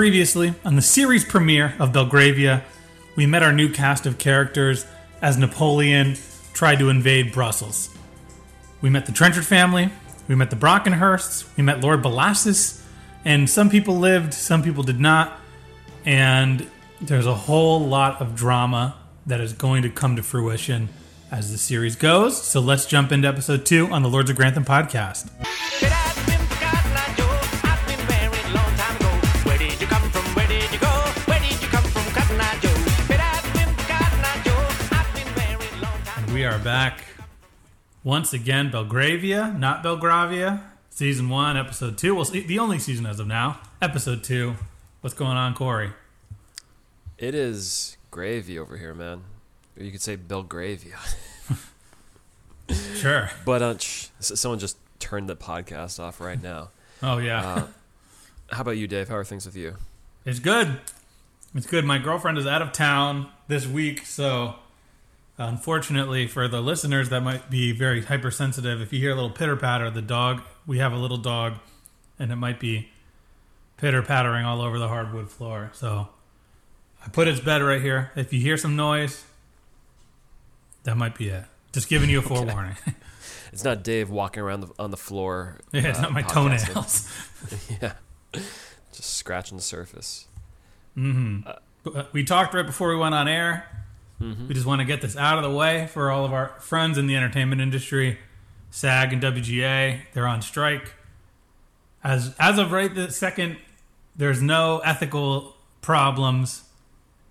previously, on the series premiere of Belgravia, we met our new cast of characters as Napoleon tried to invade Brussels. We met the Trenchard family, we met the Brockenhursts, we met Lord Bellasis, and some people lived, some people did not. And there's a whole lot of drama that is going to come to fruition as the series goes. So let's jump into episode two on the Lords of Grantham podcast. We are back once again, Belgravia, not Belgravia. Season one, episode two. Well, the only season as of now. Episode two. What's going on, Corey? It is gravy over here, man. Or you could say Belgravia. Sure. but uh, sh- someone just turned the podcast off right now. Oh yeah, Uh, how about you, Dave? How are things with you? it's good. It's good. My girlfriend is out of town this week, so unfortunately for the listeners that might be very hypersensitive, if you hear a little pitter patter, the dog. We have a little dog, and it might be pitter pattering all over the hardwood floor. So I put its bed right here. If you hear some noise, that might be it. Just giving you a forewarning. It's not Dave walking around the, on the floor. yeah, it's uh, not my podcasting. toenails. yeah, just scratching the surface. Mm-hmm. Uh, but uh, we talked right before we went on air. We just want to get this out of the way for all of our friends in the entertainment industry. SAG and WGA, they're on strike. As as of right this second, there's no ethical problems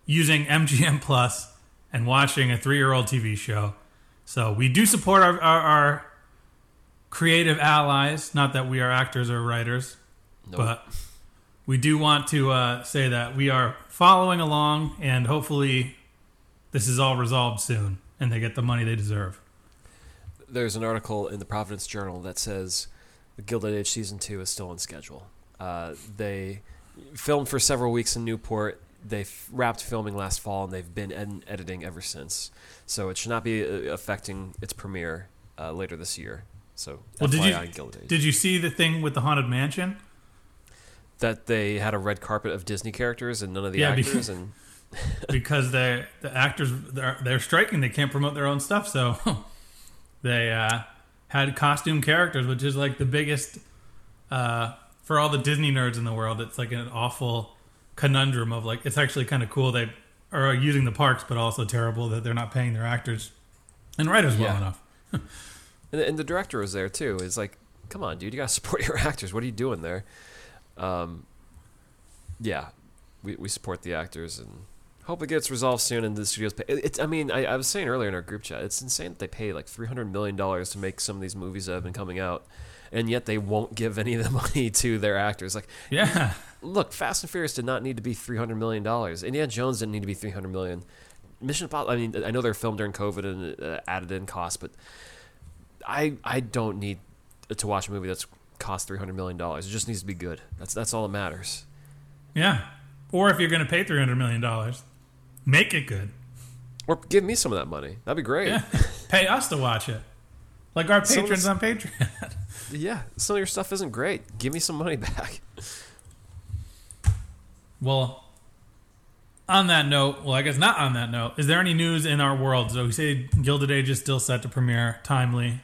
using MGM Plus and watching a three-year-old TV show. So we do support our, our, our creative allies. Not that we are actors or writers, Nope. but we do want to uh, say that we are following along and hopefully this is all resolved soon and they get the money they deserve. There's an article in the Providence Journal that says the Gilded Age season two is still on schedule. Uh, they filmed for several weeks in Newport. They wrapped filming last fall, and they've been ed- editing ever since. So it should not be uh, affecting its premiere uh, later this year. So Well, did you Gilded Age. did you see the thing with the haunted mansion? that they had a red carpet of Disney characters and none of the Yeah, actors, because- and because they the actors they're, they're striking they can't promote their own stuff so they uh, had costume characters which is like the biggest uh, for all the disney nerds in the world it's like an awful conundrum of like it's actually kind of cool they are using the parks but also terrible that they're not paying their actors and writers well Yeah. enough and, and the director was there too. Is like, come on, dude, you gotta support your actors. What are you doing there? Um, yeah, we, we support the actors and hope it gets resolved soon. And the studios pay. it- It's I mean I, I was saying earlier in our group chat, it's insane that they pay like three hundred million dollars to make some of these movies that have been coming out, and yet they won't give any of the money to their actors. Like, yeah look, Fast and Furious did not need to be three hundred million dollars. Indiana Jones didn't need to be three hundred million. Mission Impossible. I mean, I know they're filmed during COVID and uh, added in costs, but I I don't need to watch a movie that's cost three hundred million dollars. It just needs to be good. That's that's all that matters. yeah or if you're going to pay 300 million dollars make it good Or give me some of that money. That'd be great. yeah pay us to watch it like our patrons on patreon Yeah, some of your stuff isn't great. Give me some money back. Well, on that note, well, I guess not on that note, is there any news in our world? So we say Gilded Age is still set to premiere timely.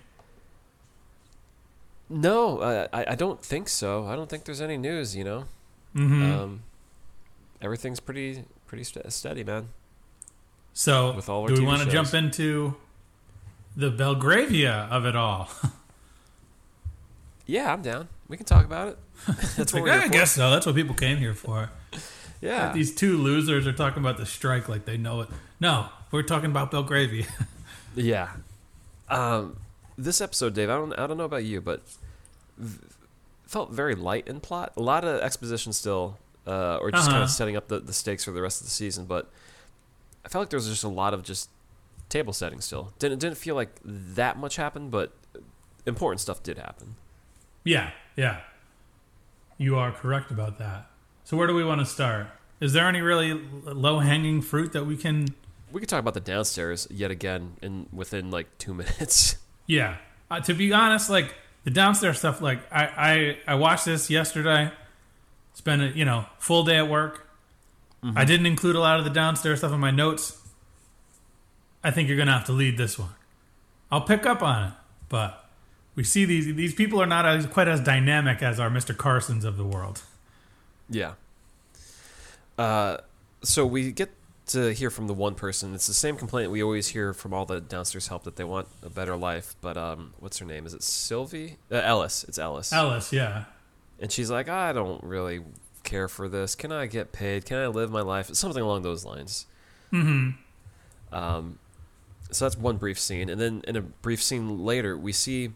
No, uh, I I don't think so. I don't think there's any news. You know, hmm um, everything's pretty pretty st- steady, man. so with all our do we TV want to shows. jump into the Belgravia of it all? Yeah, I'm down. We can talk about it. That's what Like, we're here I guess so. That's what people came here for. Yeah. These two losers are talking about the strike like they know it. No, we're talking about Belgravia. Yeah. Um, this episode, Dave, I don't, I don't know about you, but v- felt very light in plot. A lot of exposition still, uh, or just kind Uh-huh. of setting up the, the stakes for the rest of the season. But I felt like there was just a lot of just table setting still. Didn't didn't feel like that much happened, but important stuff did happen. yeah, yeah. You are correct about that. So where do we want to start? Is there any really low hanging fruit that we can We could talk about the downstairs yet again in within like two minutes. Yeah. Uh, to be honest, like the downstairs stuff, like I, I I watched this yesterday, spend a you know full day at work. I didn't include a lot of the downstairs stuff in my notes. I think you're gonna have to lead this one. I'll pick up on it, but we see these these people are not as quite as dynamic as our Mr. Carsons of the world. Yeah. Uh, so we get to hear from the one person. It's the same complaint we always hear from all the downstairs help that they want a better life. But um, what's her name? Is it Sylvie? Uh, Ellis. It's Ellis. Ellis, yeah, And she's like, I don't really care for this. Can I get paid? Can I live my life? Something along those lines. Mm-hmm. Um, so that's one brief scene, and then in a brief scene later, we see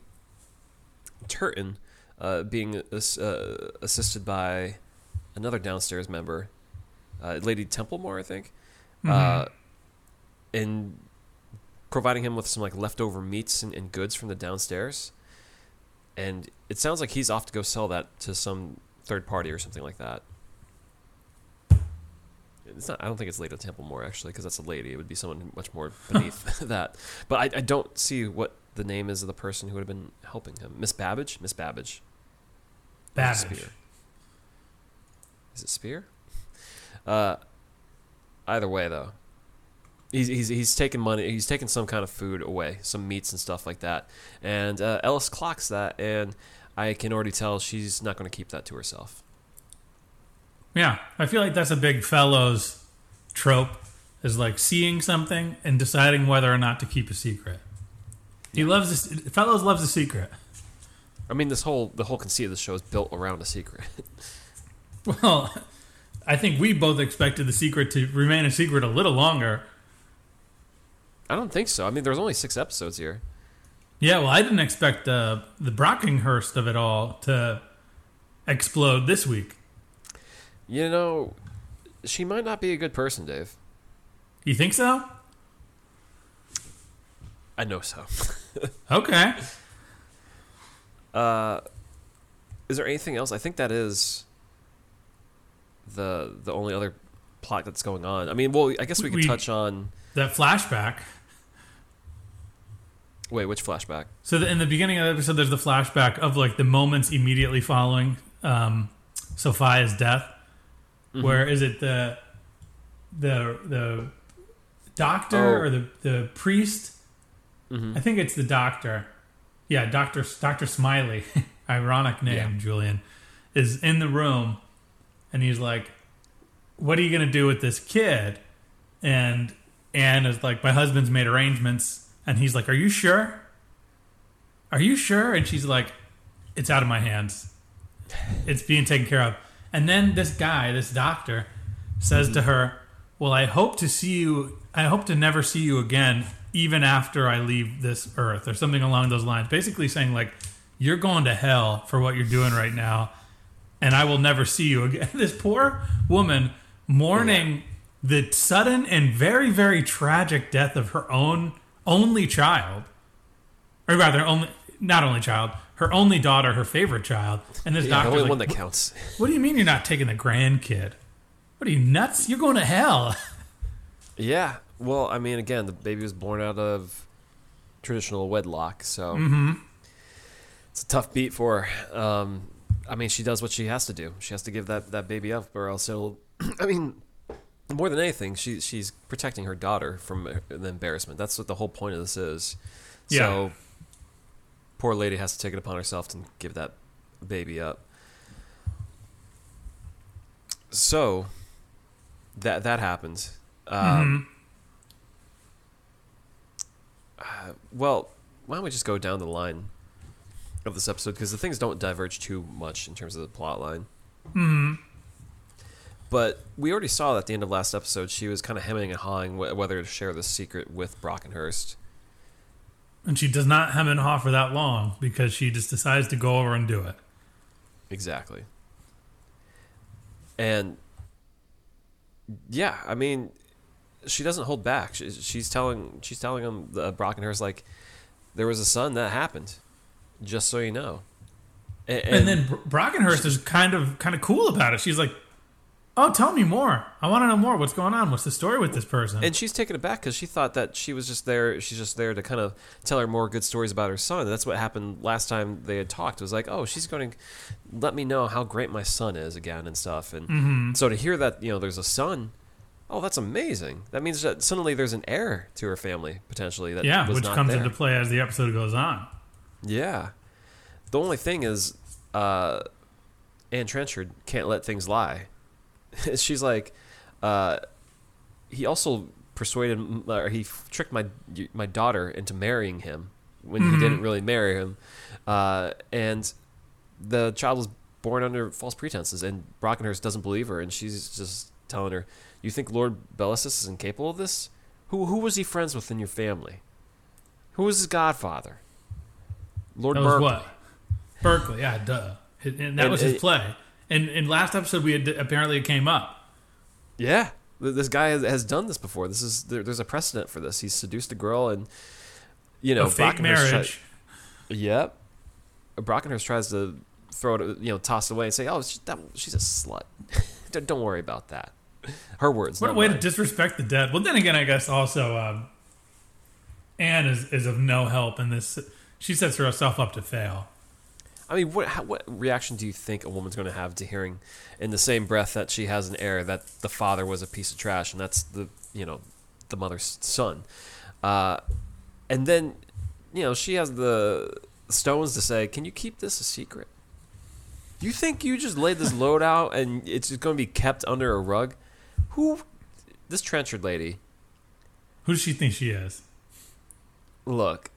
Turton uh, being uh, assisted by another downstairs member, uh, Lady Templemore, I think, uh, in providing him with some like leftover meats and, and goods from the downstairs and it sounds like he's off to go sell that to some third party or something like that. It's not. I don't think it's Lady Templemore actually, because that's a lady. It would be someone much more beneath that. But I, I don't see what the name is of the person who would have been helping him. Miss Babbage. Miss Babbage. Or is it Babbage. Spear? Is it Spear? Uh, either way though, he's he's he's taking money. He's taking some kind of food away, some meats and stuff like that. And uh, Ellis clocks that, and I can already tell she's not going to keep that to herself. Yeah, I feel like that's a big Fellowes trope is like seeing something and deciding whether or not to keep a secret. He loves this. Fellowes loves a secret. I mean, this whole the whole conceit of the show is built around a secret. Well, I think we both expected the secret to remain a secret a little longer. I don't think so. I mean, there's only six episodes here. Yeah, well, I didn't expect the the Brockenhurst of it all to explode this week. You know, she might not be a good person, Dave. You think so? I know so. Okay. Uh, is there anything else? I think that is the the only other plot that's going on. I mean, well, I guess we could We- touch on. That flashback. Wait, which flashback? So the, in the beginning of the episode, there's the flashback of like the moments immediately following um, Sophia's death. Where is it the the the doctor Oh. or the the priest? I think it's the doctor. Yeah, Doctor Doctor Smiley, ironic name, Yeah. Julian, is in the room, and he's like, "What are you gonna do with this kid?" And Anne is like, "My husband's made arrangements," and he's like, "Are you sure? Are you sure?" And she's like, "It's out of my hands. It's being taken care of." And then this guy, this doctor, says to her, "Well, I hope to see you. I hope to never see you again, even after I leave this earth, or something along those lines." Basically saying like, "You're going to hell for what you're doing right now, and I will never see you again." This poor woman mourning the sudden and very, very tragic death of her own only child, or rather, only not only child, her only daughter, her favorite child, and this Yeah, doctor the only like, one that counts. what do you mean you're not taking the grandkid? What are you nuts? You're going to hell. Yeah. Well, I mean, again, the baby was born out of traditional wedlock, so it's a tough beat for her. Um, I mean, she does what she has to do. She has to give that, that baby up, or else it'll. I mean, more than anything, she she's protecting her daughter from the embarrassment. That's what the whole point of this is. Yeah. So, poor lady has to take it upon herself to give that baby up. So, that that happened. Um, uh, well, why don't we just go down the line of this episode because the things don't diverge too much in terms of the plot line. Mm-hmm. But we already saw that at the end of last episode, she was kind of hemming and hawing wh- whether to share the secret with Brockenhurst. And she does not hem and haw for that long because she just decides to go over and do it. Exactly. And yeah, I mean, she doesn't hold back. She, she's telling she's telling him the Brockenhurst like there was a son that happened, just so you know. A- And, then Br- Brockenhurst is kind of kind of cool about it. She's like, Oh, tell me more. I want to know more. What's going on? What's the story with this person? And she's taken aback because she thought that she was just there. She's just there to kind of tell her more good stories about her son. And that's what happened last time they had talked. It was like, oh, she's going to let me know how great my son is again and stuff. And Mm-hmm. so to hear that you know there's a son, oh, that's amazing. That means that suddenly there's an heir to her family potentially. That yeah, which comes there. into play as the episode goes on. Yeah. The only thing is, uh, Anne Trenchard can't let things lie. She's like, uh, he also persuaded, or he tricked my my daughter into marrying him when he didn't really marry him, uh, and the child was born under false pretenses. And Brockenhurst doesn't believe her, and she's just telling her, "You think Lord Bellasis is incapable of this? Who who was he friends with in your family? Who was his godfather?" Lord That Berkeley. what? Berkeley, yeah, duh. And that And was his play. And in last episode, we had apparently it came up. Yeah, this guy has, has done this before. This is there, there's a precedent for this. He's seduced a girl, and you know, a fake Brockenhurst marriage. Try, yep. Brockenhurst tries to throw it, you know, toss it away and say, "Oh, she, that, she's a slut. don't, don't worry about that." Her words. What a way to disrespect the dead. Well, then again, I guess also um, Anne is, is of no help in this. She sets herself up to fail. I mean, what how, what reaction do you think a woman's going to have to hearing, in the same breath that she has an heir, that the father was a piece of trash, and that's the you know, the mother's son, uh, and then, you know, she has the stones to say, "Can you keep this a secret?" You think you just laid this load out and it's just going to be kept under a rug? Who, this Trenchard lady? Who does she think she is? Look,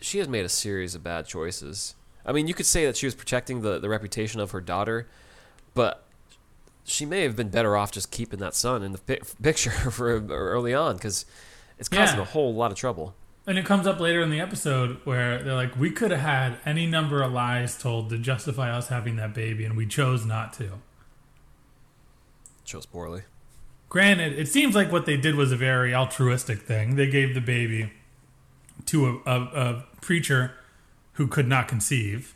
she has made a series of bad choices. I mean, you could say that she was protecting the, the reputation of her daughter, but she may have been better off just keeping that son in the pic- picture for early on because it's causing Yeah. a whole lot of trouble. And it comes up later in the episode where they're like, we could have had any number of lies told to justify us having that baby, and we chose not to. Chose poorly. Granted, it seems like what they did was a very altruistic thing. They gave the baby to a, a, a preacher who could not conceive.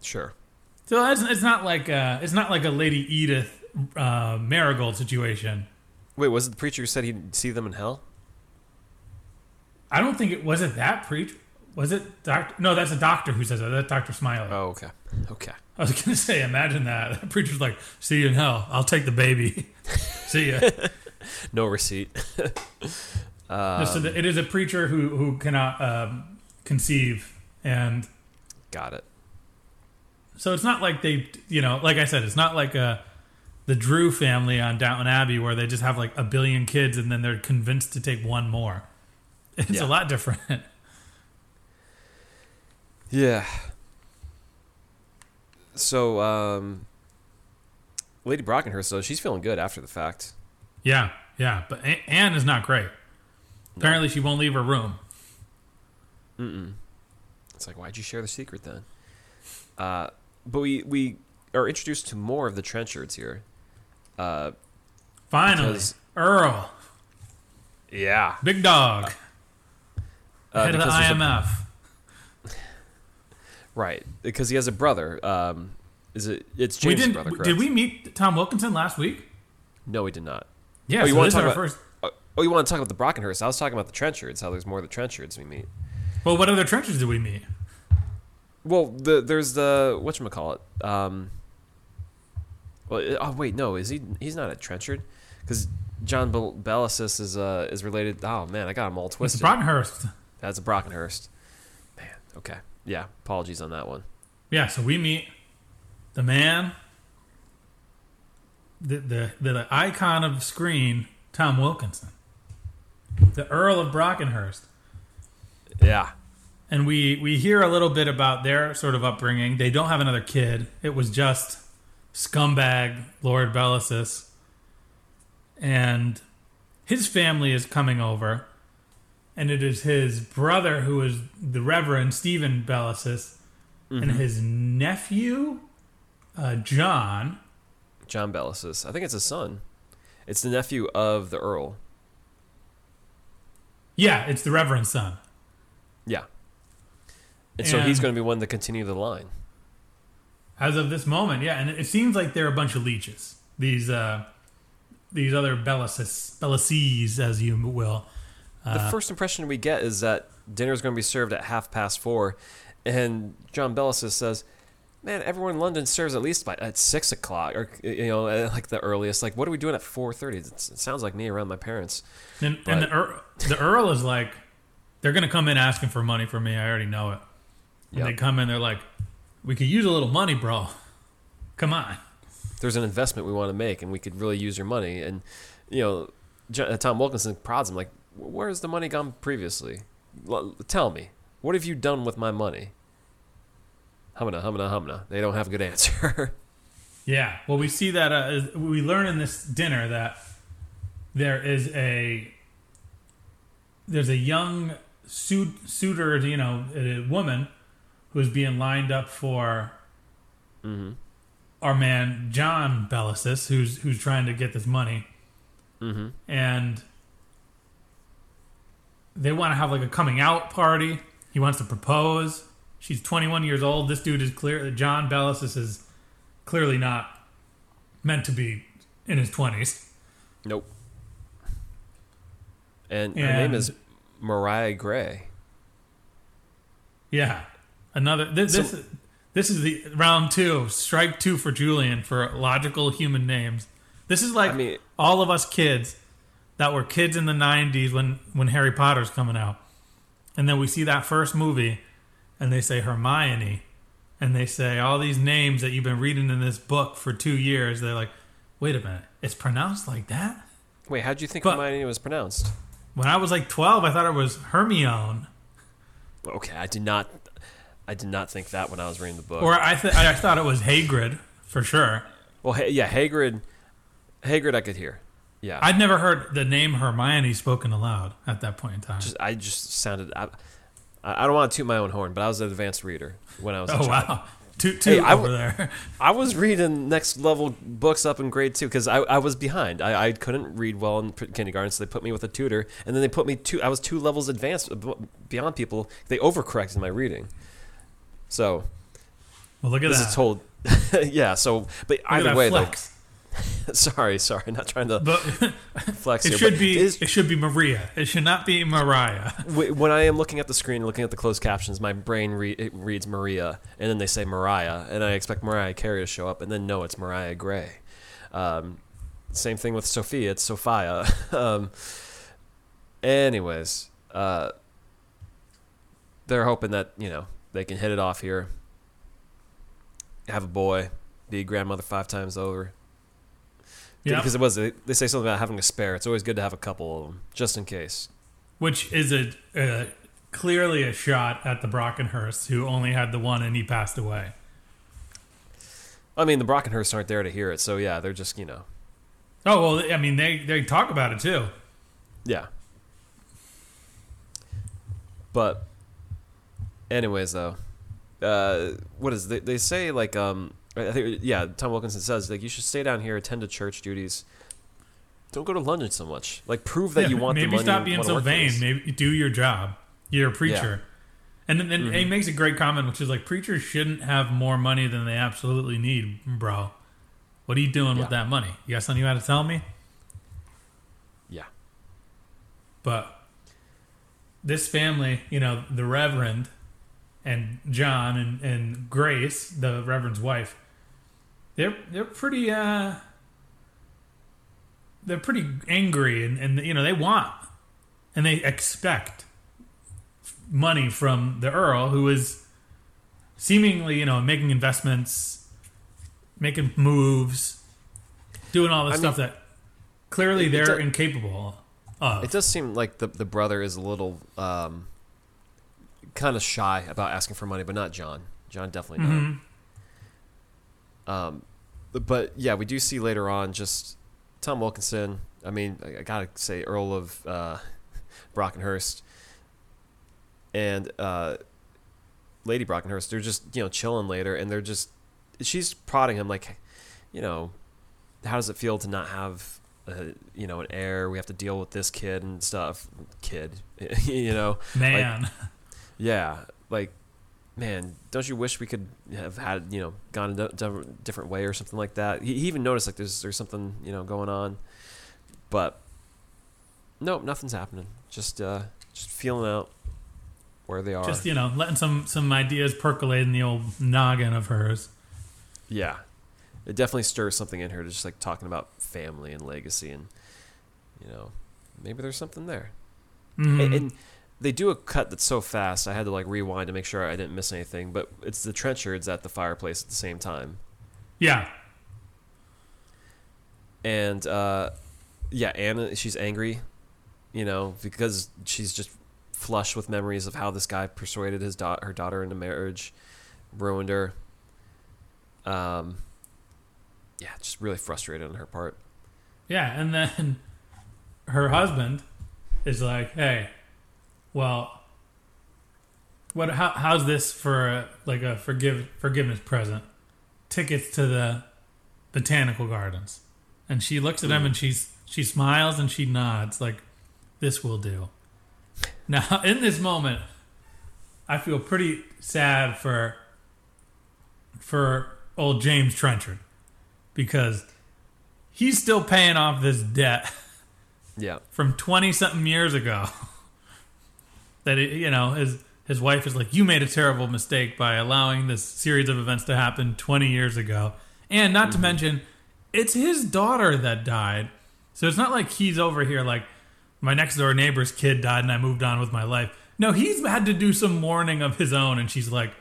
Sure. So it's, it's not like a, it's not like a Lady Edith uh, Marigold situation. Wait, was it the preacher who said he'd see them in hell? I don't think it was it that preacher. Was it doctor? No, that's a doctor who says that. That's Doctor Smiley. Oh, okay. Okay. I was gonna say, imagine that. That preacher's like, "See you in hell. I'll take the baby. See ya." No receipt. Just so that it is a preacher who who cannot um, conceive, and Got it. so it's not like they, you know, like I said, it's not like uh the Drew family on Downton Abbey where they just have like a billion kids and then they're convinced to take one more. It's Yeah. a lot different. Yeah. So, um, Lady Brockenhurst, though, she's feeling good after the fact. yeah, yeah. But Anne is not great. Apparently, she won't leave her room. It's like, why'd you share the secret then? Uh, but we we are introduced to more of the Trenchards here. Uh, Finally, Because- Earl, yeah, big dog, uh, head of the there's a- IMF. right? Because he has a brother. Um, is it? It's we James' didn't. brother. did we meet Tom Wilkinson last week? No, we did not. Yeah. Oh, you so wanna talk about- first. Oh, oh, you want to talk about the Brockenhurst? I was talking about the Trenchards. How there's more of the Trenchards we meet. Well, what other Trenchards did we meet? Well, the there's the what you call it. Um, well, oh wait, no, is he? He's not a Trenchard, because John Bel- Bellasis is uh is related. Oh man, I got him all It's twisted. Brockenhurst. That's a Brockenhurst. Man, okay, yeah. Apologies on that one. Yeah. So we meet the man, the the the icon of screen, Tom Wilkinson, the Earl of Brockenhurst. Yeah, and we we hear a little bit about their sort of upbringing. They don't have another kid. It was just scumbag Lord Bellasis, and his family is coming over, and it is his brother who is the Reverend Stephen Bellasis, and his nephew uh, John. John Bellasis. I think it's his son. It's the nephew of the Earl. Yeah, it's the Reverend's son. Yeah. And so he's going to be one to continue the line. As of this moment, yeah, and it seems like they're a bunch of leeches. These uh, these other Bellasis, Bellices, as you will. the first impression we get is that dinner is going to be served at half past four, and John Bellasis says, "Man, everyone in London serves at least by at six o'clock, or you know, like the earliest. Like, what are we doing at four thirty? It sounds like me around my parents." And, and the, Earl, the Earl is like, they're going to come in asking for money from me. I already know it. And Yep. they come in, they're like, we could use a little money, bro. Come on. There's an investment we want to make, and we could really use your money. And you know, uh, Tom Wilkinson prods him like, "Where's the money gone previously? L- tell me, what have you done with my money?" Humana, humana, humana. They don't have a good answer. Yeah. Well, we see that uh, we learn in this dinner that there is a there's a young suit, suitor, you know, a woman who is being lined up for our man John Bellasis, who's who's trying to get this money, mm-hmm. and they want to have like a coming out party. He wants to propose. She's 21 years old. This dude is clear. John Bellasis is clearly not meant to be in his 20s. Nope. And her name is Mariah Grey. Yeah, another. This So- this, this is the round two. Strike two for Julian for logical human names. This is like I mean- all of us kids that were kids in the 90s when when Harry Potter's coming out, and then we see that first movie, and they say Hermione, and they say all these names that you've been reading in this book for two years. They're like, wait a minute, it's pronounced like that. Wait, how'd you think But- Hermione was pronounced? When I was like 12, I thought it was Hermione. But okay, I did not. I did not think that when I was reading the book. Or I, th- I thought it was Hagrid for sure. well, ha- yeah, Hagrid. Hagrid, I could hear. Yeah, I'd never heard the name Hermione spoken aloud at that point in time. just I just sounded. I, I don't want to toot my own horn, but I was an advanced reader when I was. oh wow, toot toot Hey, I over w- there. I was reading next level books up in grade two because I, I was behind. I, I couldn't read well in kindergarten, so they put me with a tutor, and then they put me two. I was two levels advanced uh, beyond people. They overcorrected my reading. So Well, look at this that. is told. yeah. So, but Look either way, flex. though. Sorry, sorry, not trying to But flex it here. should be it is- it should be Maria. It should not be Mariah. When I am looking at the screen, looking at the closed captions, my brain re- it reads Maria, and then they say Mariah, and I expect Mariah Carey to show up, and then no, it's Mariah Grey. Um, same thing with Sophia, it's Sophia. um, anyways, uh, they're hoping that you know they can hit it off here, have a boy, be a grandmother five times over. Yeah, Because it was they say something about having a spare. It's always good to have a couple of them just in case. which is a, a clearly a shot at the Brockenhurst, who only had the one and he passed away. I mean, the Brockenhursts aren't there to hear it, so yeah, they're just you know, Oh well, I mean they they talk about it too. yeah. But, anyways, though, uh, what is they, they say like um I think yeah Tom Wilkinson says like you should stay down here, attend to church duties. Don't go to London so much. Like prove that Yeah, you want maybe the money. stop being so vain. Maybe do your job. You're a preacher. And then Mm-hmm. he makes a great comment, which is like preachers shouldn't have more money than they absolutely need, bro. What are you doing with that money? You got something you got to tell me? Yeah. But this family, you know, the Reverend and John and, and Grace, the Reverend's wife, they're they're pretty uh they're pretty angry and, and you know, they want and they expect money from the Earl who is seemingly, you know, making investments, making moves, doing all this I stuff mean, that clearly they're do- incapable of. It does seem like the the brother is a little um, kind of shy about asking for money, but not John. John definitely not. Um, but yeah, we do see later on just Tom Wilkinson. I mean, I, I gotta say Earl of uh, Brockenhurst and uh, Lady Brockenhurst. They're just you know chilling later, and they're just she's prodding him like, you know, how does it feel to not have uh, you know an heir? We have to deal with this kid and stuff. Kid, you know, Man. yeah, like man, don't you wish we could have had you know gone a di- di- different way or something like that? He, he even noticed like there's there's something you know going on, but nope, nothing's happening. Just uh, just feeling out where they are. Just you know, letting some some ideas percolate in the old noggin of hers. yeah, it definitely stirs something in her. Just like talking about family and legacy, and you know, maybe there's something there. Mhm. And, and they do a cut that's so fast. I had to like rewind to make sure I didn't miss anything. But it's the Trenchards at the fireplace at the same time. yeah, and uh, yeah, Anna, she's angry, you know, because she's just flush with memories of how this guy persuaded his da- her daughter into marriage, ruined her. Um, yeah, just really frustrated on her part. yeah, and then her husband is like, "Hey, well, what? How, how's this for a, like a forgive forgiveness present? Tickets to the botanical gardens." And she looks at him hmm. and she's she smiles and she nods like, "This will do." Now, in this moment, I feel pretty sad for for old James Trenchard because he's still paying off this debt Yeah, from 20 something years ago that it, you know his his wife is like you made a terrible mistake by allowing this series of events to happen 20 years ago. And not to mm-hmm. mention it's his daughter that died. So it's not like he's over here like my next door neighbor's kid died and I moved on with my life. No he's had to do some mourning of his own and she's like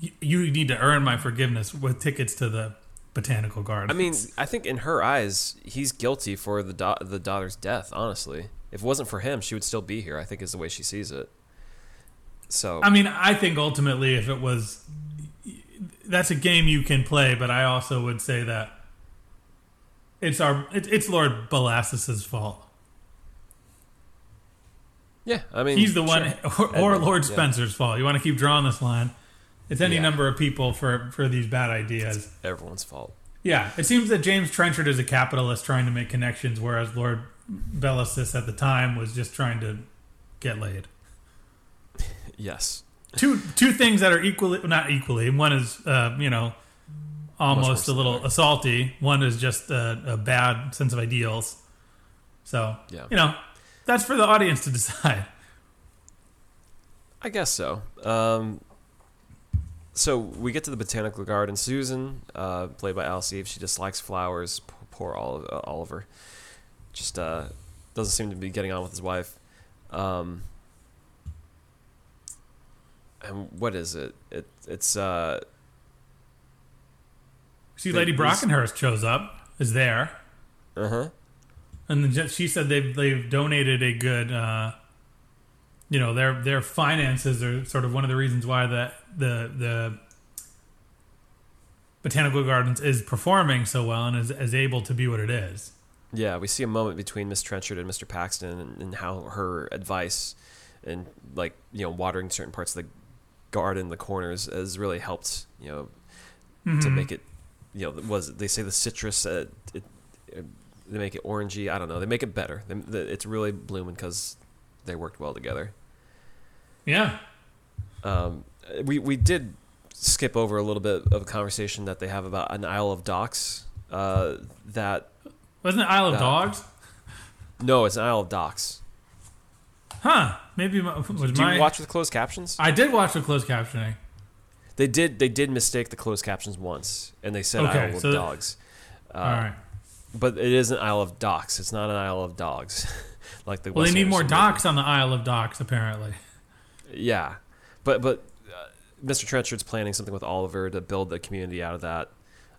"You- you need to earn my forgiveness with tickets to the botanical garden I mean, I think in her eyes, he's guilty for the da- the daughter's death. Honestly, if it wasn't for him, she would still be here. I think is the way she sees it. So I mean, I think ultimately, if it was, that's a game you can play, but I also would say that it's our it, it's Lord Bellasis's fault. yeah, I mean, He's the one, or, or Lord yeah. Spencer's fault. You want to keep drawing this line? It's any Yeah. number of people for for these bad ideas. Everyone's fault. Yeah, it seems that James Trenchard is a capitalist trying to make connections, whereas Lord Bellasis at the time was just trying to get laid. Yes. two two things that are equally not equally. One is uh, you know almost a little assaulty. One is just a, a bad sense of ideals. So Yeah. you know that's for the audience to decide. I guess so. Um, so we get to the botanical garden. Susan, uh, played by Alice Eve, she dislikes flowers. P- Poor uh, Oliver, just uh, doesn't seem to be getting on with his wife. Um, and what is it? It it's uh, See, Lady Brockenhurst shows up, is there, uh huh. and then she said they've they've donated a good. Uh, you know their their finances are sort of one of the reasons why the the the botanical gardens is performing so well and is, is able to be what it is. Yeah, we see a moment between Miss Trenchard and Mr. Paxton, and, and how her advice and like you know watering certain parts of the garden, the corners, has really helped you know Mm-hmm. to make it you know was they say the citrus uh, it, it, they make it orangey. I don't know. They make it better. They, the, it's really blooming because they worked well together. Yeah. Um, we we did skip over a little bit of a conversation that they have about an Isle of Docks. Uh, that Wasn't it Isle of Uh, Dogs? no, it's an Isle of Docks. Huh. Maybe my, was Do my. you watch with closed captions? I did watch the closed captioning. They did. They did mistake the closed captions once, and they said Okay, Isle of so- Dogs. Uh, All right. But it is an Isle of Docks. It's not an Isle of Dogs, like the. Well, they need more docks on the Isle of Docks, apparently. Yeah, but but uh, Mr. Trenchard's planning something with Oliver to build the community out of that,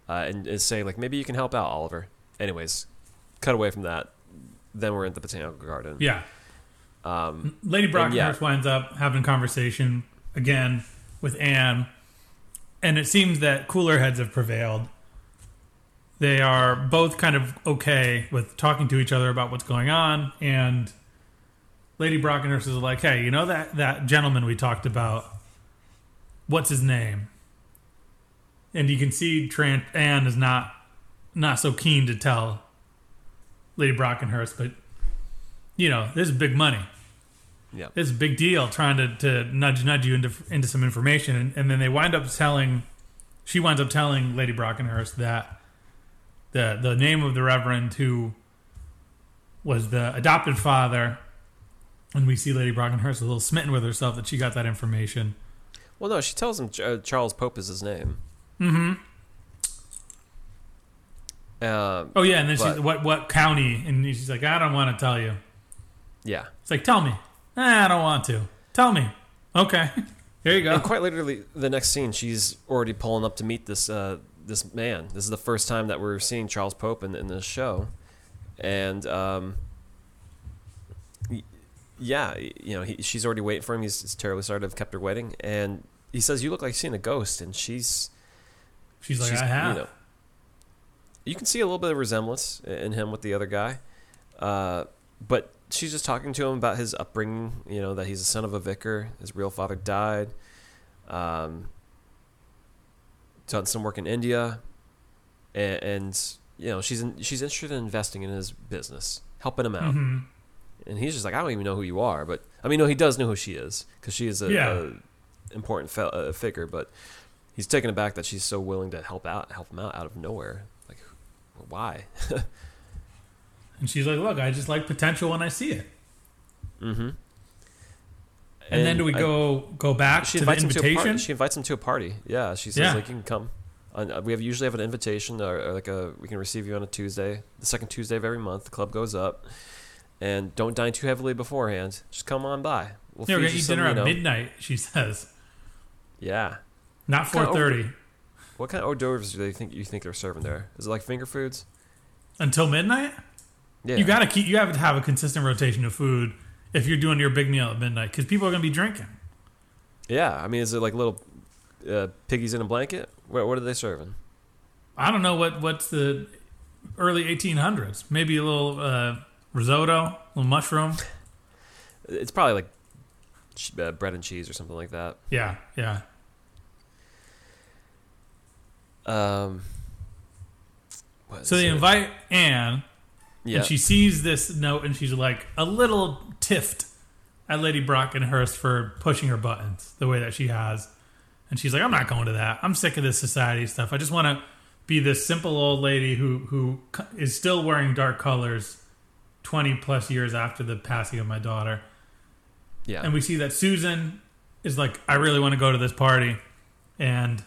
uh, and is saying like maybe you can help out Oliver. Anyways, cut away from that. Then we're in the botanical garden. Yeah. Um, Lady And Brockenhurst yeah. winds up having a conversation again with Anne, and it seems that cooler heads have prevailed. They are both kind of okay with talking to each other about what's going on, and Lady Brockenhurst is like, "Hey, you know that that gentleman we talked about? What's his name?" And you can see Trent Anne is not not so keen to tell Lady Brockenhurst, but you know, this is big money. Yeah. It's a big deal trying to, to nudge nudge you into into some information, and, and then they wind up telling, she winds up telling Lady Brockenhurst that the the name of the Reverend who was the adopted father, and we see Lady Brockenhurst a little smitten with herself that she got that information. Well, no, she tells him uh, Charles Pope is his name. Mm-hmm. Um, Oh yeah, and then she's what what county? And she's like, I don't want to tell you. yeah. It's like, tell me. "Ah, I don't want to. Tell me. Okay. There you go. And quite literally, the next scene, she's already pulling up to meet this uh, this man. This is the first time that we're seeing Charles Pope in, in this show, and um, yeah, you know, he, she's already waiting for him. He's, he's terribly sorry to have kept her waiting, and he says, "You look like you've a ghost," and she's She's like, she's, I have. You, know, you can see a little bit of resemblance in him with the other guy, uh, but she's just talking to him about his upbringing. You know that he's the son of a vicar. His real father died. Um, done some work in India, and, and you know she's in, she's interested in investing in his business, helping him out. Mhm. And he's just like, I don't even know who you are, but I mean, no, he does know who she is because she is a, Yeah. a important fe- uh, figure. But he's taken aback that she's so willing to help out, help him out out of nowhere. Like, why? And she's like, look, I just like potential when I see it. mm-hmm. And, then do we go go back She to the invites him to a invitation? party. She invites him to a party. Yeah, she says Yeah. like you can come. On, uh, we have usually have an invitation or, or like a we can receive you on a Tuesday, the second Tuesday of every month. The club goes up, and don't dine too heavily beforehand. Just come on by. We'll yeah, we're feed gonna you eat some, dinner at midnight. She says, Yeah. not four thirty What kind of hors d'oeuvres do they think you think they're serving there? Is it like finger foods? until midnight. Yeah. You gotta keep. You have to have a consistent rotation of food if you're doing your big meal at midnight because people are gonna be drinking. Yeah. I mean, is it like little uh, piggies in a blanket? What, what are they serving? I don't know what what's the early 1800s. Maybe a little uh, risotto, a little mushroom. It's probably like uh, bread and cheese or something like that. Yeah, yeah. Um. what So they it? invite Anne, Yeah. and she sees this note, and she's like a little tiffed at Lady Brockenhurst for pushing her buttons the way that she has, and she's like, "I'm not going to that. I'm sick of this society stuff. I just want to be this simple old lady who who is still wearing dark colors, twenty plus years after the passing of my daughter." yeah. and we see that Susan is like, I really want to go to this party, and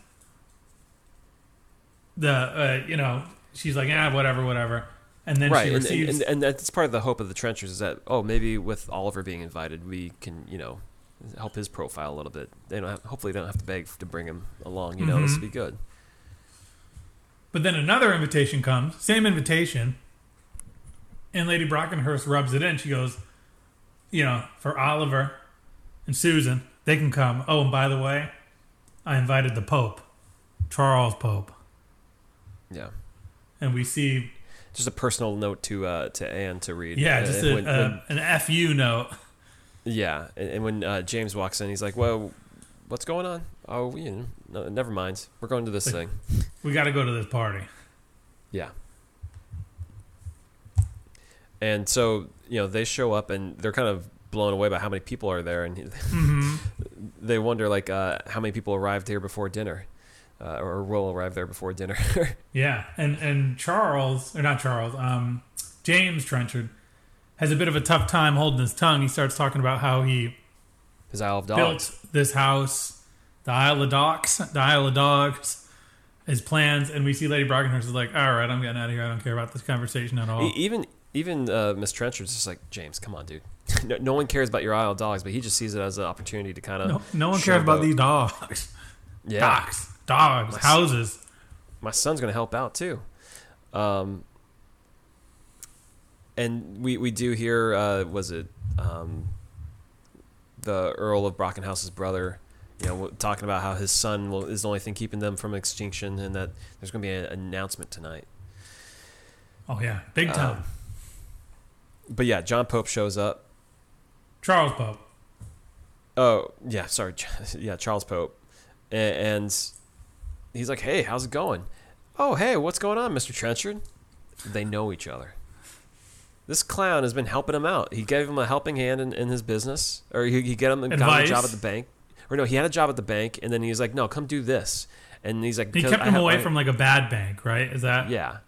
the uh, you know she's like, yeah, whatever, whatever, and then right, she and, receives. and, and that's part of the hope of the Trenchards is that oh maybe with Oliver being invited we can you know help his profile a little bit. They don't have, hopefully they don't have to beg to bring him along. You know this Mhm. would be good. but then another invitation comes, same invitation, and Lady Brockenhurst rubs it in. She goes, you know, for Oliver and Susan, they can come. Oh, and by the way, I invited the Pope, Charles Pope, Yeah. and we see, Just a personal note to uh, to Anne to read. yeah, Uh, just a, when- uh, an fu note. Yeah, and, and when uh, James walks in, he's like, "Well, what's going on? Oh, you know, no, never mind. We're going to this Like- thing." We got to go to this party. Yeah. And so you know they show up and they're kind of blown away by how many people are there, and hmm they wonder like uh, how many people arrived here before dinner, uh, or will arrive there before dinner. Yeah, and and Charles or not Charles, um, James Trenchard has a bit of a tough time holding his tongue. He starts talking about how he His Isle of Dogs. built this house, the Isle of Dogs, the Isle of Dogs, his plans, and we see Lady Brockenhurst is like, "All right, I'm getting out of here. I don't care about this conversation at all." Even even uh, Miss Trenchard's just like James, come on, dude. no, no one cares about your Isle of Dogs, but he just sees it as an opportunity to kind of no, no one cares about these dogs, yeah. dogs, dogs, My houses. my son's gonna help out too. Um, and we we do hear uh, was it um, the Earl of Brockenhouse's brother, you know, talking about how his son will, is the only thing keeping them from extinction, and that there's gonna be an announcement tonight. Oh yeah, big Um, time. But yeah, John Pope shows up. Charles Pope. Oh yeah, sorry, yeah, Charles Pope, and he's like, "Hey, how's it going?" "Oh, hey, what's going on, Mister Trenchard?" They know each other. this clown has been helping him out. He gave him a helping hand in, in his business, or he, he get him got him a job at the bank, or no, he had a job at the bank, and then he was like, "No, come do this," and he's like, He kept him away my- from like a bad bank, right? Is that? yeah,"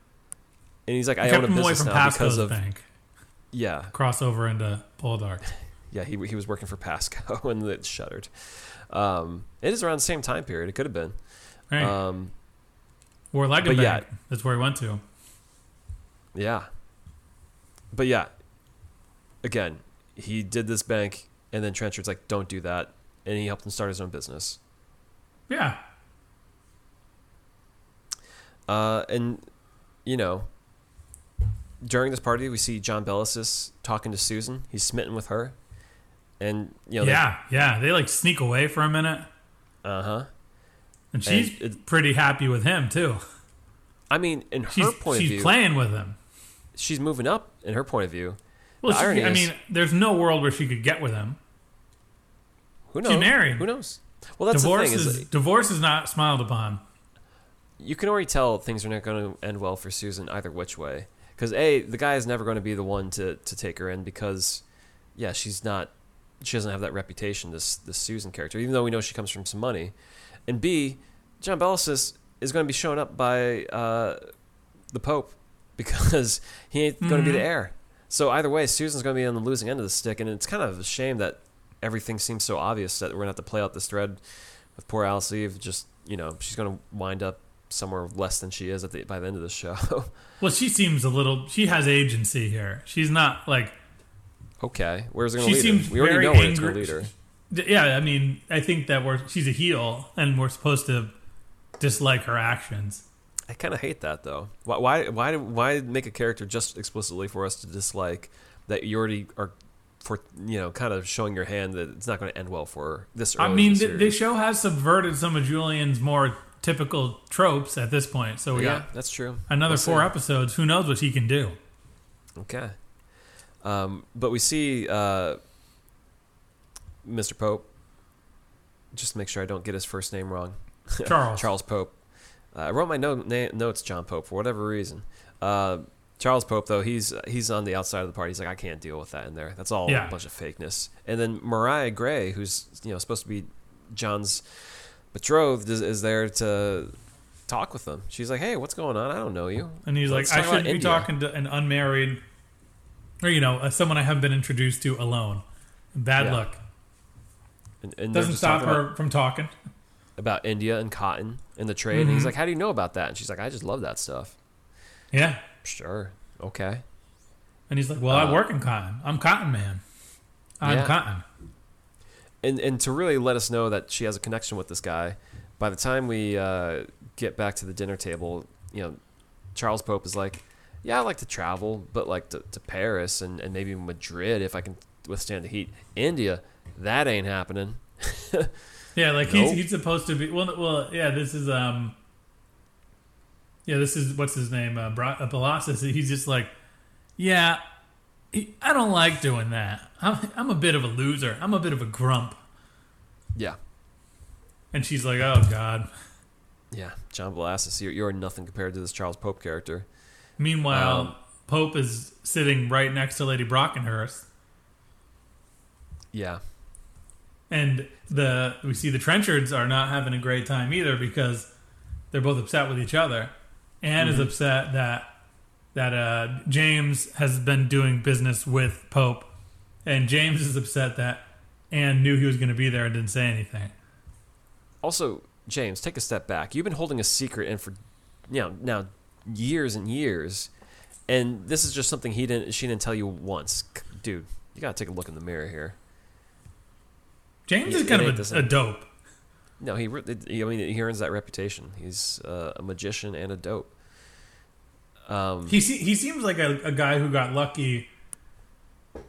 and he's like, He "I kept own a him away business from now because Pascoe's of bank. Yeah, Crossover into Poldark. yeah." He he was working for Pascoe, and it shuttered. Um, it is around the same time period. It could have been. Right. Um, or Bank. yeah. That's where he went to. Yeah. But yeah, again, he did this bank, and then Trenchard's like, "Don't do that," and he helped him start his own business. Yeah. Uh, and you know, during this party, we see John Bellasis talking to Susan. He's smitten with her, and you know, yeah. Yeah. They like sneak away for a minute. uh huh. And she's it- pretty happy with him too. I mean, in her She's, point she's of view, she's playing with him. she's moving up. In her point of view, Well, she, I is- mean, there's no world where she could get with him. who knows? married. Who knows? Well, that's divorce the thing is is, divorce is not smiled upon. you can already tell things are not going to end well for Susan either which way. Because a, the guy is never going to be the one to, to take her in because, yeah, she's not, she doesn't have that reputation. This this Susan character, even though we know she comes from some money, and b, John Bellasis is going to be shown up by uh, the Pope because he ain't going to be the Mhm. heir. So either way, Susan's going to be on the losing end of the stick, and it's kind of a shame that everything seems so obvious that we're going to have to play out this thread with poor Alice Eve. Just you know, she's going to wind up somewhere less than she is at the by the end of the show. Well, she seems a little. She has agency here. She's not like. okay, where's it going to lead seems her? We already very know where it's going to angry. lead her. Yeah, I mean, I think that we're she's a heel, and we're supposed to dislike her actions. I kind of hate that though. Why, why, why, why make a character just explicitly for us to dislike that you already are for you know kind of showing your hand that it's not going to end well for her this early I mean, the, the show has subverted some of Julian's more typical tropes at this point. So we yeah, got that's true. another We'll four see. episodes. Who knows what he can do? Okay. Um, but we see uh, Mr. Pope. Just to make sure I don't get his first name wrong. Charles. Charles Pope. Uh, I wrote my note, na- notes John Pope for whatever reason. Uh, Charles Pope though he's he's on the outside of the party. He's like I can't deal with that in there. That's all Yeah. a bunch of fakeness. And then Mariah Grey, who's you know supposed to be John's betrothed, is, is there to talk with them. She's like, "Hey, what's going on? I don't know you." And he's Let's like, I shouldn't be India." talking to an unmarried, or you know, someone I haven't been introduced to alone. Bad Yeah. luck. And, and Doesn't stop her from talking. about India and cotton and the trade. And he's Mhm. like, "How do you know about that?" And she's like, "I just love that stuff." Yeah. Sure, okay. And he's like, Well, Uh, I work in cotton. I'm cotton man. I'm Yeah. cotton. And and to really let us know that she has a connection with this guy, by the time we uh, get back to the dinner table, you know, Charles Pope is like, "Yeah, I like to travel, but like to, to Paris and, and maybe Madrid if I can withstand the heat. India, that ain't happening." Yeah, like he's Nope. he's supposed to be. Well, well, yeah. This is um. Yeah, this is what's his name, uh, Bra- uh. He's just like, yeah, he, I don't like doing that. I'm I'm a bit of a loser. I'm a bit of a grump. Yeah, And she's like, oh god. yeah. John Bellasis, you're, you're nothing compared to this Charles Pope character. Meanwhile, Um, Pope is sitting right next to Lady Brockenhurst, Yeah, and the we see the Trenchards are not having a great time either because they're both upset with each other. Anne Mm-hmm. is upset that that uh, James has been doing business with Pope, and James is upset that Anne knew he was going to be there and didn't say anything. Also, James, take a step back. You've been holding a secret in for, you know, now years and years, and this is just something he didn't, she didn't tell you once, dude. You gotta take a look in the mirror here. James Yeah, is kind of a, a dope. No, he, it- I mean, he earns that reputation. He's uh, a magician and a dope. Um, He se- he seems like a, a guy who got lucky.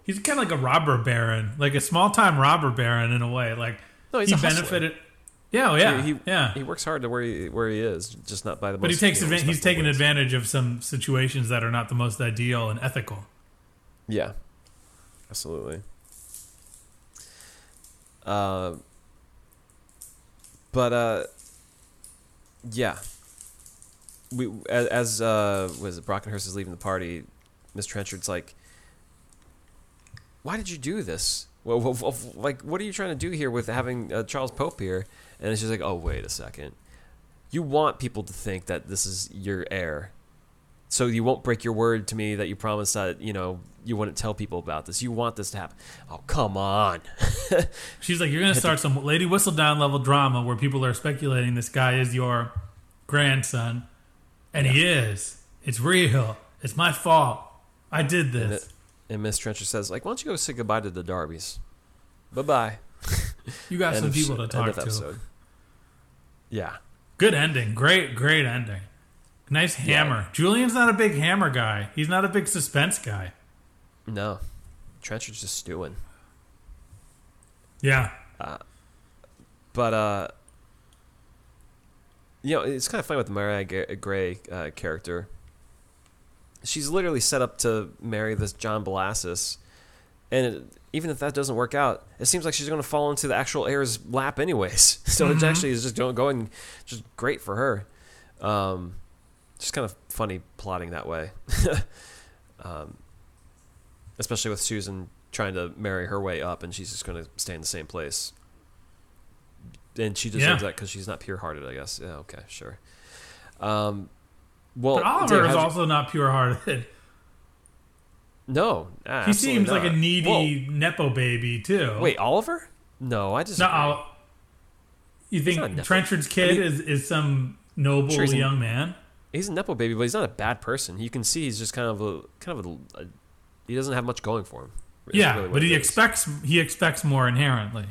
He's kind of like a robber baron, like a small time robber baron in a way. Like No, he's he a hustler. benefited. Yeah, oh, yeah, he, he, yeah. He works hard to where he where he is, just not by the. but he takes you know, advan- he's respectable taking ways. advantage of some situations that are not the most ideal and ethical. Yeah, absolutely. Uh, but uh, yeah, we as, as uh was Brockenhurst is leaving the party, Miss Trenchard's like, why did you do this? Well, well, well, like, what are you trying to do here with having uh, Charles Pope here? And it's just like, oh, wait a second. You want people to think that this is your heir, so you won't break your word to me that you promised that you know you wouldn't tell people about this. You want this to happen. Oh, come on. She's like, you're going to start some Lady Whistledown level drama where people are speculating this guy is your grandson, and he is. It's real. It's my fault. I did this. And Miss Trenchard says, like, why don't you go say goodbye to the Darbys? Bye bye. you got some people to talk to. Yeah. Good ending. Great, great ending. Nice hammer. Julian's not a big hammer guy. He's not a big suspense guy. No. Trenchard's just stewing. Yeah. But uh, you know, it's kind of funny with the Mariah Grey uh, character. She's literally set up to marry this John Bellasis, and it, even if that doesn't work out, it seems like she's going to fall into the actual heir's lap anyways. So it actually is just going just great for her. Um, just kind of funny plotting that way, um, especially with Susan trying to marry her way up, and she's just going to stay in the same place and she deserves Yeah. that because she's not pure-hearted, I guess. Yeah, okay, sure. Um, well, But Oliver Dave, is how'd you- also not pure hearted. no. He absolutely seems like a not. needy Nepo baby, too. Wait, Oliver? No, I just No, I'll- you think not Trenchard's kid I mean- is, is some noble Sure, he's a- young man? he's a nepo baby, but he's not a bad person. You can see he's just kind of a kind of a, a he doesn't have much going for him. Yeah, really but he is. expects he expects more inherently.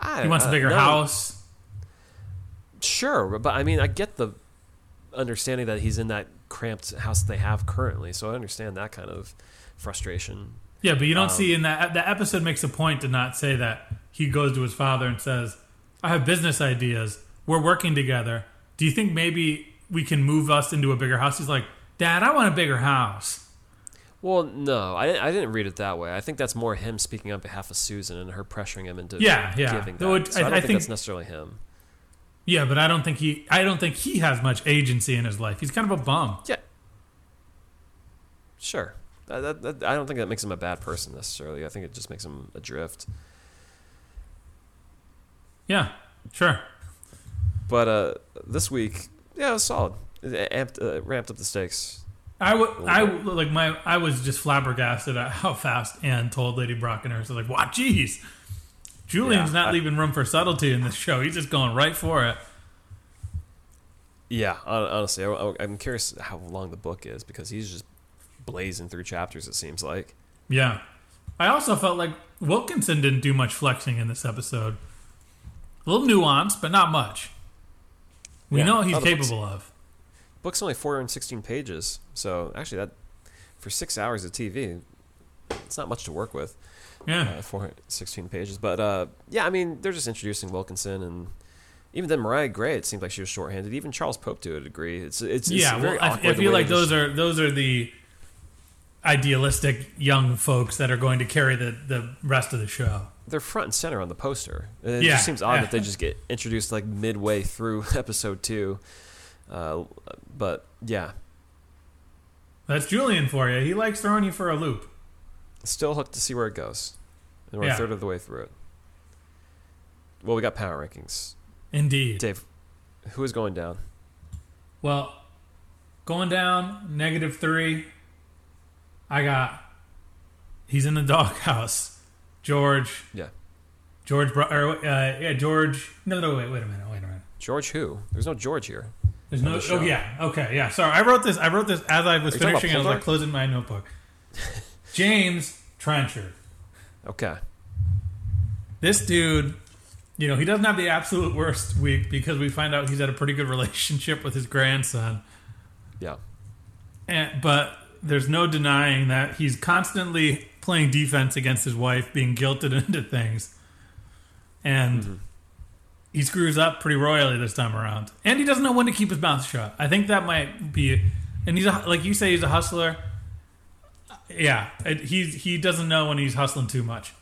I- He wants a uh, bigger no, house. Sure, but I mean, I get the understanding that he's in that cramped house they have currently, so I understand that kind of frustration. Yeah, but you don't Um, see in that the episode makes a point to not say that he goes to his father and says, "I have business ideas. We're working together. Do you think maybe we can move us into a bigger house?" He's like, "Dad, I want a bigger house." Well, no, I, I didn't read it that way. I think that's more him speaking on behalf of Susan and her pressuring him into Yeah, yeah. giving that. So I, I- don't I think, think- that's necessarily him. Yeah, but I don't think he I don't think he has much agency in his life. He's kind of a bum. Yeah, sure. That, that, that, I don't think that makes him a bad person necessarily. I think it just makes him adrift. Yeah, sure. But uh, this week, yeah, it was solid. It amped, uh, ramped up the stakes. I would, I like my, I was just flabbergasted at how fast Anne told Lady Brockenhurst. Like, wow, geez, Julian's Yeah, not I- leaving room for subtlety in this show. He's just going right for it. Yeah, honestly, I, I'm curious how long the book is because he's just blazing through chapters. It seems like. Yeah, I also felt like Wilkinson didn't do much flexing in this episode. A little nuance, but not much. We Yeah, know what he's the book's- capable of. Book's only 416 pages, so actually that for six hours of TV, it's not much to work with. Yeah, uh, 416 pages. But uh, yeah, I mean, they're just introducing Wilkinson, and even then Mariah Grey, it seems like she was shorthanded. Even Charles Pope, to a degree, it's it's, it's yeah. very Well, I, I feel like those just- are those are the idealistic young folks that are going to carry the the rest of the show. they're front and center on the poster. It Yeah, just seems odd yeah. that they just get introduced like midway through episode two. Uh, but yeah, That's Julian for you. He likes throwing you for a loop. Still hooked to see where it goes. And we're Yeah. a third of the way through it. Well, we got power rankings. Indeed. Dave, who is going down? Well, going down negative three. I got. He's in the doghouse. George. Yeah, George. Or, uh, yeah, George. No, no, wait, wait a minute, wait a minute. George. Who? There's no George here. There's no. the. Oh yeah. Okay. Yeah. Sorry. I wrote this. I wrote this as I was Are you talking about finishing. I was like closing my notebook. James Trenchard. Okay. This dude, you know, he doesn't have the absolute worst week because we find out he's had a pretty good relationship with his grandson. Yeah. And, but there's no denying that he's constantly playing defense against his wife, being guilted into things. And mm-hmm. he screws up pretty royally this time around. And he doesn't know when to keep his mouth shut. I think that might be. And he's a, like you say, he's a hustler. Yeah, he's he doesn't know when he's hustling too much.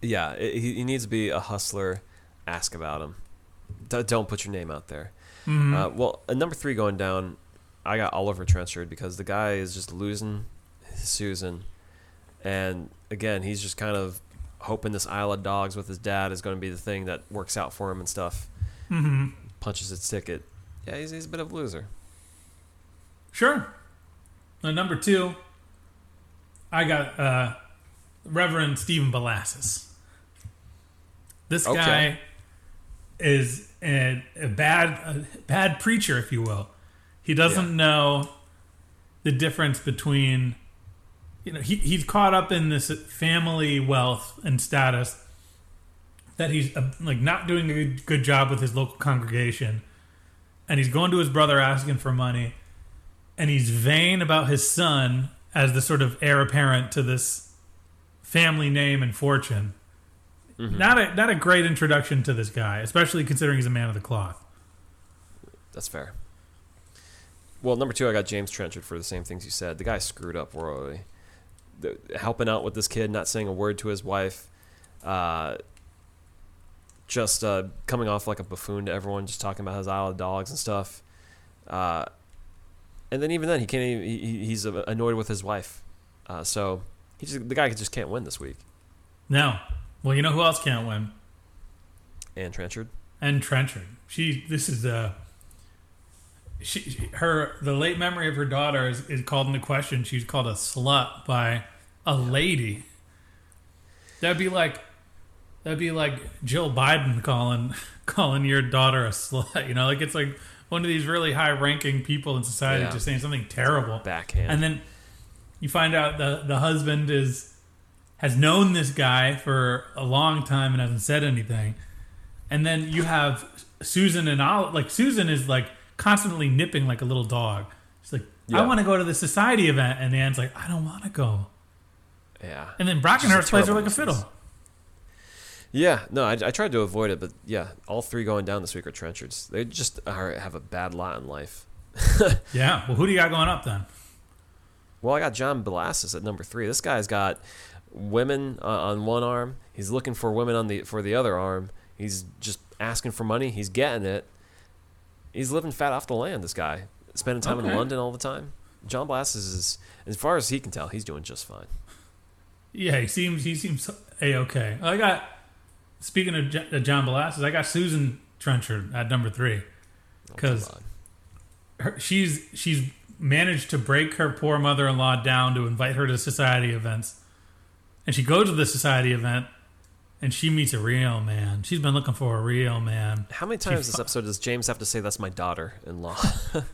Yeah, it, he, he needs to be a hustler. Ask about him. D- don't put your name out there. Uh, well, at number three going down, I got Oliver Trenchard because the guy is just losing his Susan, And again, he's just kind of hoping this Isle of Dogs with his dad is going to be the thing that works out for him and stuff. Mm-hmm. Punches its ticket. Yeah, he's, he's a bit of a loser. Sure. Number two, I got uh, Reverend Stephen Bellasis. This Okay. guy is a, a bad a bad preacher, if you will. He doesn't Yeah. know the difference between, you know, he, he's caught up in this family wealth and status that he's uh, like not doing a good job with his local congregation, and he's going to his brother asking for money, and he's vain about his son as the sort of heir apparent to this family name and fortune. Not a not a great introduction to this guy, especially considering he's a man of the cloth. That's fair. Well, number two, I got James Trenchard for the same things you said. The guy screwed up royally. The, helping out with this kid, not saying a word to his wife, uh, just uh, coming off like a buffoon to everyone, just talking about his Isle of Dogs and stuff. Uh, and then even then, he can't. Even, he, he- he's annoyed with his wife. Uh, so he just, the guy just can't win this week. No, well, you know who else can't win? Anne Trenchard. Anne Trenchard. She. This is uh She, she- her, the late memory of her daughter is, is called into question. She's called a slut by a lady. That'd be like, that'd be like Jill Biden calling calling your daughter a slut. You know, like it's like one of these really high ranking people in society Yeah. just saying something terrible. Backhand. And then you find out the the husband is has known this guy for a long time and hasn't said anything. And then you have Susan and Olive. Like Susan is like constantly nipping like a little dog. She's like, Yeah. I want to go to the society event, and Anne's like, I don't want to go. yeah. And then Brockenhurst plays her like a fiddle. Yeah, no, I, I tried to avoid it, but yeah, all three going down this week are Trenchards. They just are, have a bad lot in life. Yeah. Well, who do you got going up then? Well, I got John Bellasis at number three. This guy's got women uh, on one arm. He's looking for women on the for the other arm. He's just asking for money. He's getting it. He's living fat off the land. This guy spending time in London all the time. John Bellasis is, as far as he can tell, he's doing just fine. Yeah, he seems he seems a okay. I got speaking of J- John Bellasis, I got Susan Trenchard at number three oh, because her, she's she's managed to break her poor mother-in-law down to invite her to society events, and she goes to the society event, and she meets a real man. She's been looking for a real man, How many times this fu- episode does James have to say that's my daughter-in-law?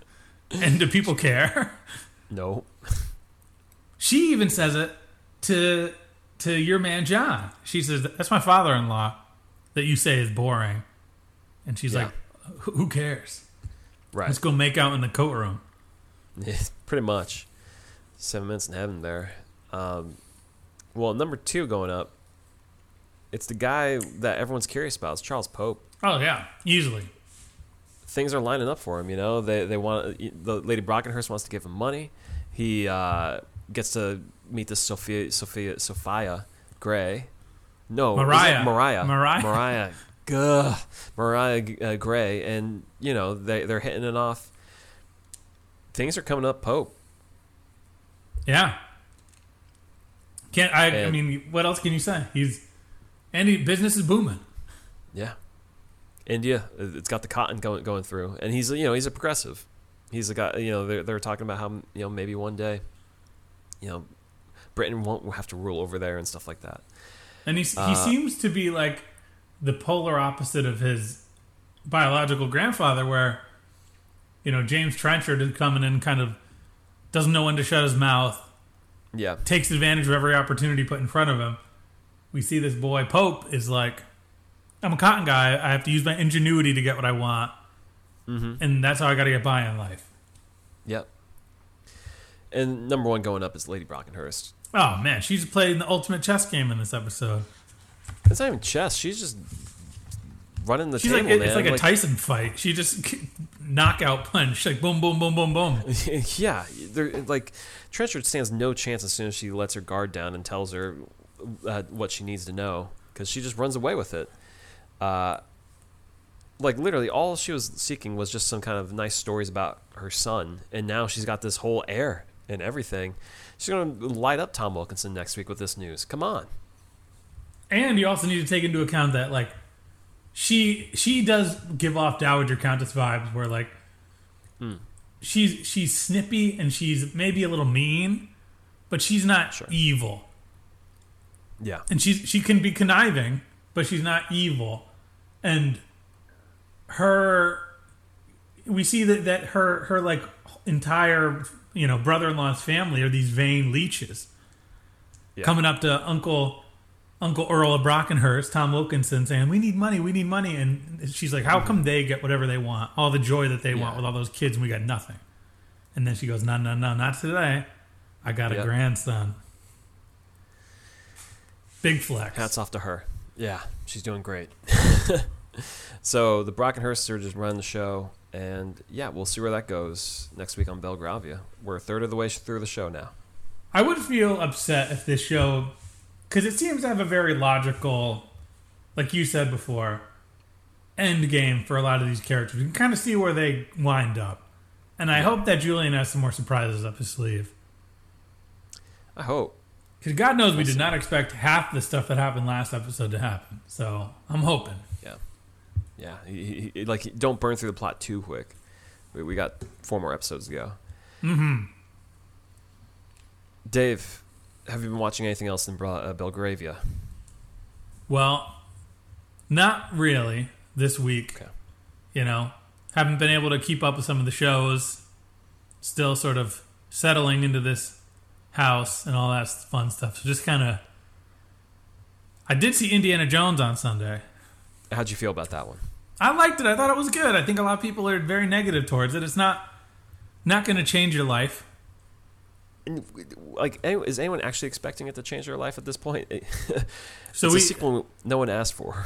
and do people care? no. She even says it to to your man John. She says, "That's my father-in-law that you say is boring," and she's Yeah. like, "Who who cares? Right. Let's go make out in the coat room." Pretty much. Seven minutes in heaven there. Um, well, number two going up, it's the guy that everyone's curious about. It's Charles Pope. Oh yeah, easily. Things are lining up for him. You know, they they want the Lady Brockenhurst wants to give him money. He uh, gets to meet this Sophia Sophia Sophia Grey. No, Mariah. Mariah. Mariah. Mariah. Gah. Mariah uh, Grey, and you know they they're hitting it off. Things are coming up. Pope. Yeah. Can't I? I mean, what else can you say? He's and he, business is booming. Yeah, India, it's got the cotton going going through, and he's you know he's a progressive. He's a guy. You know they're they're talking about how you know maybe one day, you know, Britain won't have to rule over there and stuff like that. And he he Uh, seems to be like the polar opposite of his biological grandfather, where you know James Trenchard is coming in, kind of doesn't know when to shut his mouth, Yeah, takes advantage of every opportunity put in front of him. We see this boy Pope is like, I'm a cotton guy. I have to use my ingenuity to get what I want, mm-hmm. and that's how I got to get by in life. yep. And number one going up is Lady Brockenhurst. Oh man, she's playing the ultimate chess game in this episode. It's not even chess. She's just running the She's table, like man. it's like a Tyson fight. She just knockout punch, like boom, boom, boom, boom, boom. yeah, like Trenchard stands no chance as soon as she lets her guard down and tells her uh, what she needs to know because she just runs away with it. Uh, like literally, all she was seeking was just some kind of nice stories about her son, and now she's got this whole heir and everything. She's going to light up Tom Wilkinson next week with this news. Come on. And you also need to take into account that like she she does give off Dowager Countess vibes where like hmm. she's she's snippy and she's maybe a little mean, but she's not Sure. evil. Yeah. And she's she can be conniving, but she's not evil. And her we see that, that her her like entire you know brother-in-law's family are these vain leeches Yeah. coming up to Uncle Uncle Earl of Brockenhurst, Tom Wilkinson, saying, "We need money, we need money," and she's like, "How mm-hmm. come they get whatever they want, all the joy that they want with all those kids, and we got nothing?" And then she goes, "No, no, no, not today. I got a grandson." Big flex. Hats off to her. Yeah, she's doing great. so the Brockenhursts are just running the show, and yeah, we'll see where that goes next week on Belgravia. We're a third of the way through the show now. I would feel upset if this show, because it seems to have a very logical, like you said before, end game for a lot of these characters. You can kind of see where they wind up, and I hope that Julian has some more surprises up his sleeve. I hope. Because God knows we did not expect half the stuff that happened last episode to happen. So I'm hoping. Yeah, he, he- like, don't burn through the plot too quick. We, we got four more episodes to go. Mm-hmm. Dave, have you been watching anything else in Bra- uh, Belgravia? Well, not really this week. Okay. You know, haven't been able to keep up with some of the shows. Still sort of settling into this house and all that fun stuff. So just kind of. I did see Indiana Jones on Sunday. How'd you feel about that one? I liked it. I thought it was good. I think a lot of people are very negative towards it. It's not not going to change your life. And, like, is anyone actually expecting it to change their life at this point? So it's we a sequel no one asked for.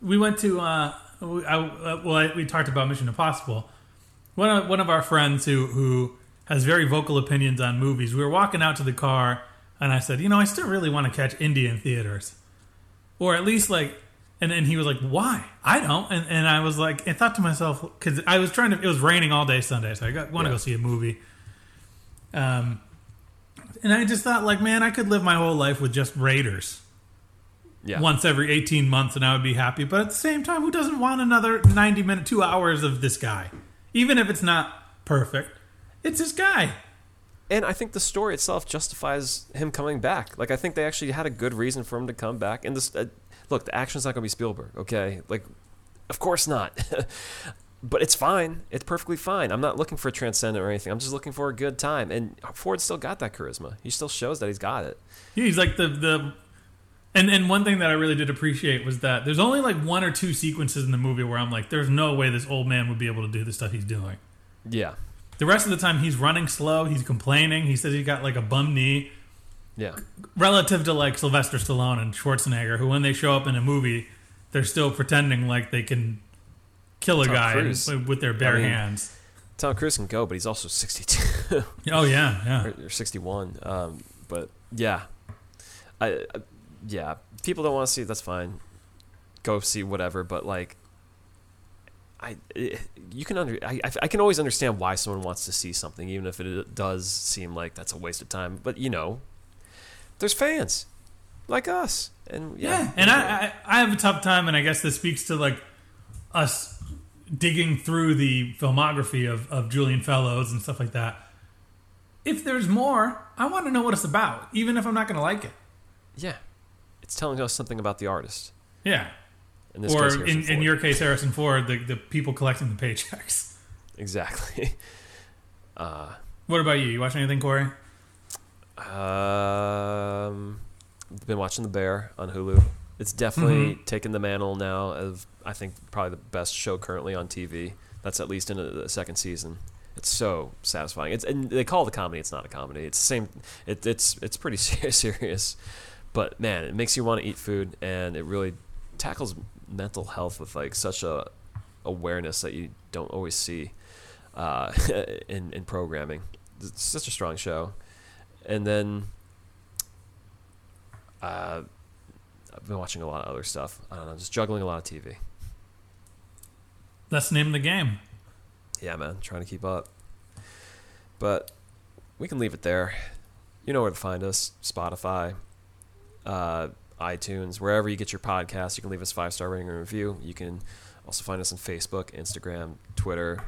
we went to uh, we, I, uh, well I, we talked about Mission Impossible. One of, one of our friends who who has very vocal opinions on movies. We were walking out to the car, and I said, you know, I still really want to catch India in theaters, or at least like. And then he was like, "Why? I don't." And, and I was like, I thought to myself because I was trying to. It was raining all day Sunday, so I got, want to Yeah. go see a movie. Um, and I just thought, like, man, I could live my whole life with just Raiders Yeah. once every 18 months and I would be happy. But at the same time, who doesn't want another 90 minute, two hours of this guy? Even if it's not perfect, it's this guy. And I think the story itself justifies him coming back. Like I think they actually had a good reason for him to come back. And this, uh, look, the action's not going to be Spielberg, okay? Like, of course not. but it's fine. It's perfectly fine. I'm not looking for a transcendent or anything. I'm just looking for a good time. And Ford still got that charisma. He still shows that he's got it. He's like the the. And, and one thing that I really did appreciate was that there's only like one or two sequences in the movie where I'm like, there's no way this old man would be able to do the stuff he's doing. Yeah. The rest of the time, he's running slow. He's complaining. He says he's got like a bum knee. Yeah. relative to like Sylvester Stallone and Schwarzenegger, who when they show up in a movie, they're still pretending like they can kill a Tom guy Cruise. with their bare I mean- hands. Tom Cruise can go, but he's also 62 Oh yeah, yeah. or, or 61. Um, but yeah, I, I yeah, people don't want to see it. That's fine. Go see whatever. But like, I you can under I, I- I can always understand why someone wants to see something, even if it does seem like that's a waste of time. But you know, there's fans like us, and yeah, Yeah, and I, I I have a tough time, and I guess this speaks to like us digging through the filmography of of Julian Fellowes and stuff like that. If there's more, I want to know what it's about, even if I'm not going to like it. yeah, it's telling us something about the artist. Yeah, In this or case, in, in your case, Harrison Ford, the the people collecting the paychecks. exactly. Uh, What about you? You watch anything, Corey? Um, been watching The Bear on Hulu. It's definitely Mm-hmm. taken the mantle now of I think probably the best show currently on TV. That's at least in the second season. It's so satisfying. It's and they call it a comedy. It's not a comedy. It's the same. It, it's it's pretty serious, but man, it makes you want to eat food, and it really tackles mental health with like such a awareness that you don't always see uh, in in programming. It's such a strong show, and then uh, I've been watching a lot of other stuff. I don't know, just juggling a lot of TV. That's the name of the game. Yeah, man, trying to keep up. But we can leave it there. You know where to find us: Spotify, uh, iTunes, wherever you get your podcasts. You can leave us five star rating and review. You can also find us on Facebook, Instagram, Twitter,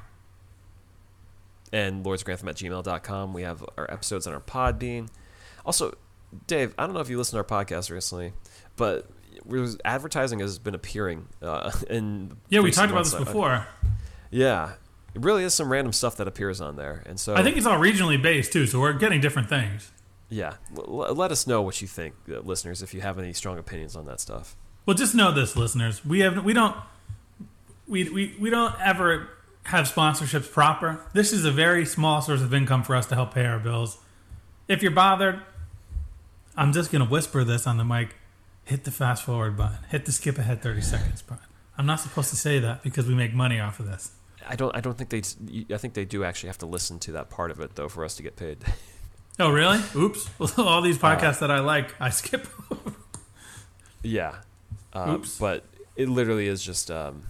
and lordsgrantham at gmail.com. We have our episodes on our Podbean. Also, Dave, I don't know if you listened to our podcast recently, but advertising has been appearing uh, in Yeah, we talked about this before. Yeah, it really is some random stuff that appears on there, and so I think it's all regionally based too, so we're getting different things. yeah, l- let us know what you think, uh, listeners, if you have any strong opinions on that stuff. Well, just know this, listeners. We have we don't we we, we don't ever have sponsorships proper. This is a very small source of income for us to help pay our bills. If you're bothered, I'm just gonna whisper this on the mic. Hit the fast forward button. Hit the skip ahead 30 seconds button. I'm not supposed to say that because we make money off of this. I don't. I don't think they. I think they do actually have to listen to that part of it though for us to get paid. Oh, really? Oops. Well, all these podcasts that I like, I skip. yeah, um, Oops. but it literally is just um,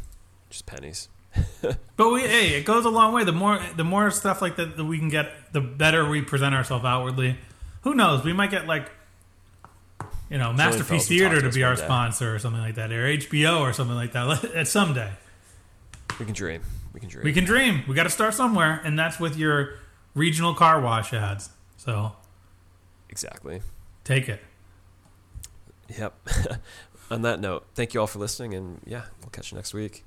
just pennies. But we, hey, it goes a long way. The more, the more stuff like that that we can get, the better we present ourselves outwardly. Who knows? We might get like, you know, Masterpiece Fellows will talk Theater to to be our day. sponsor or something like that, or HBO or something like that. At someday, We can dream. We can dream. we can dream. We got to start somewhere, and that's with your regional car wash ads. So exactly. take it. Yep. On that note, thank you all for listening, and yeah, we'll catch you next week.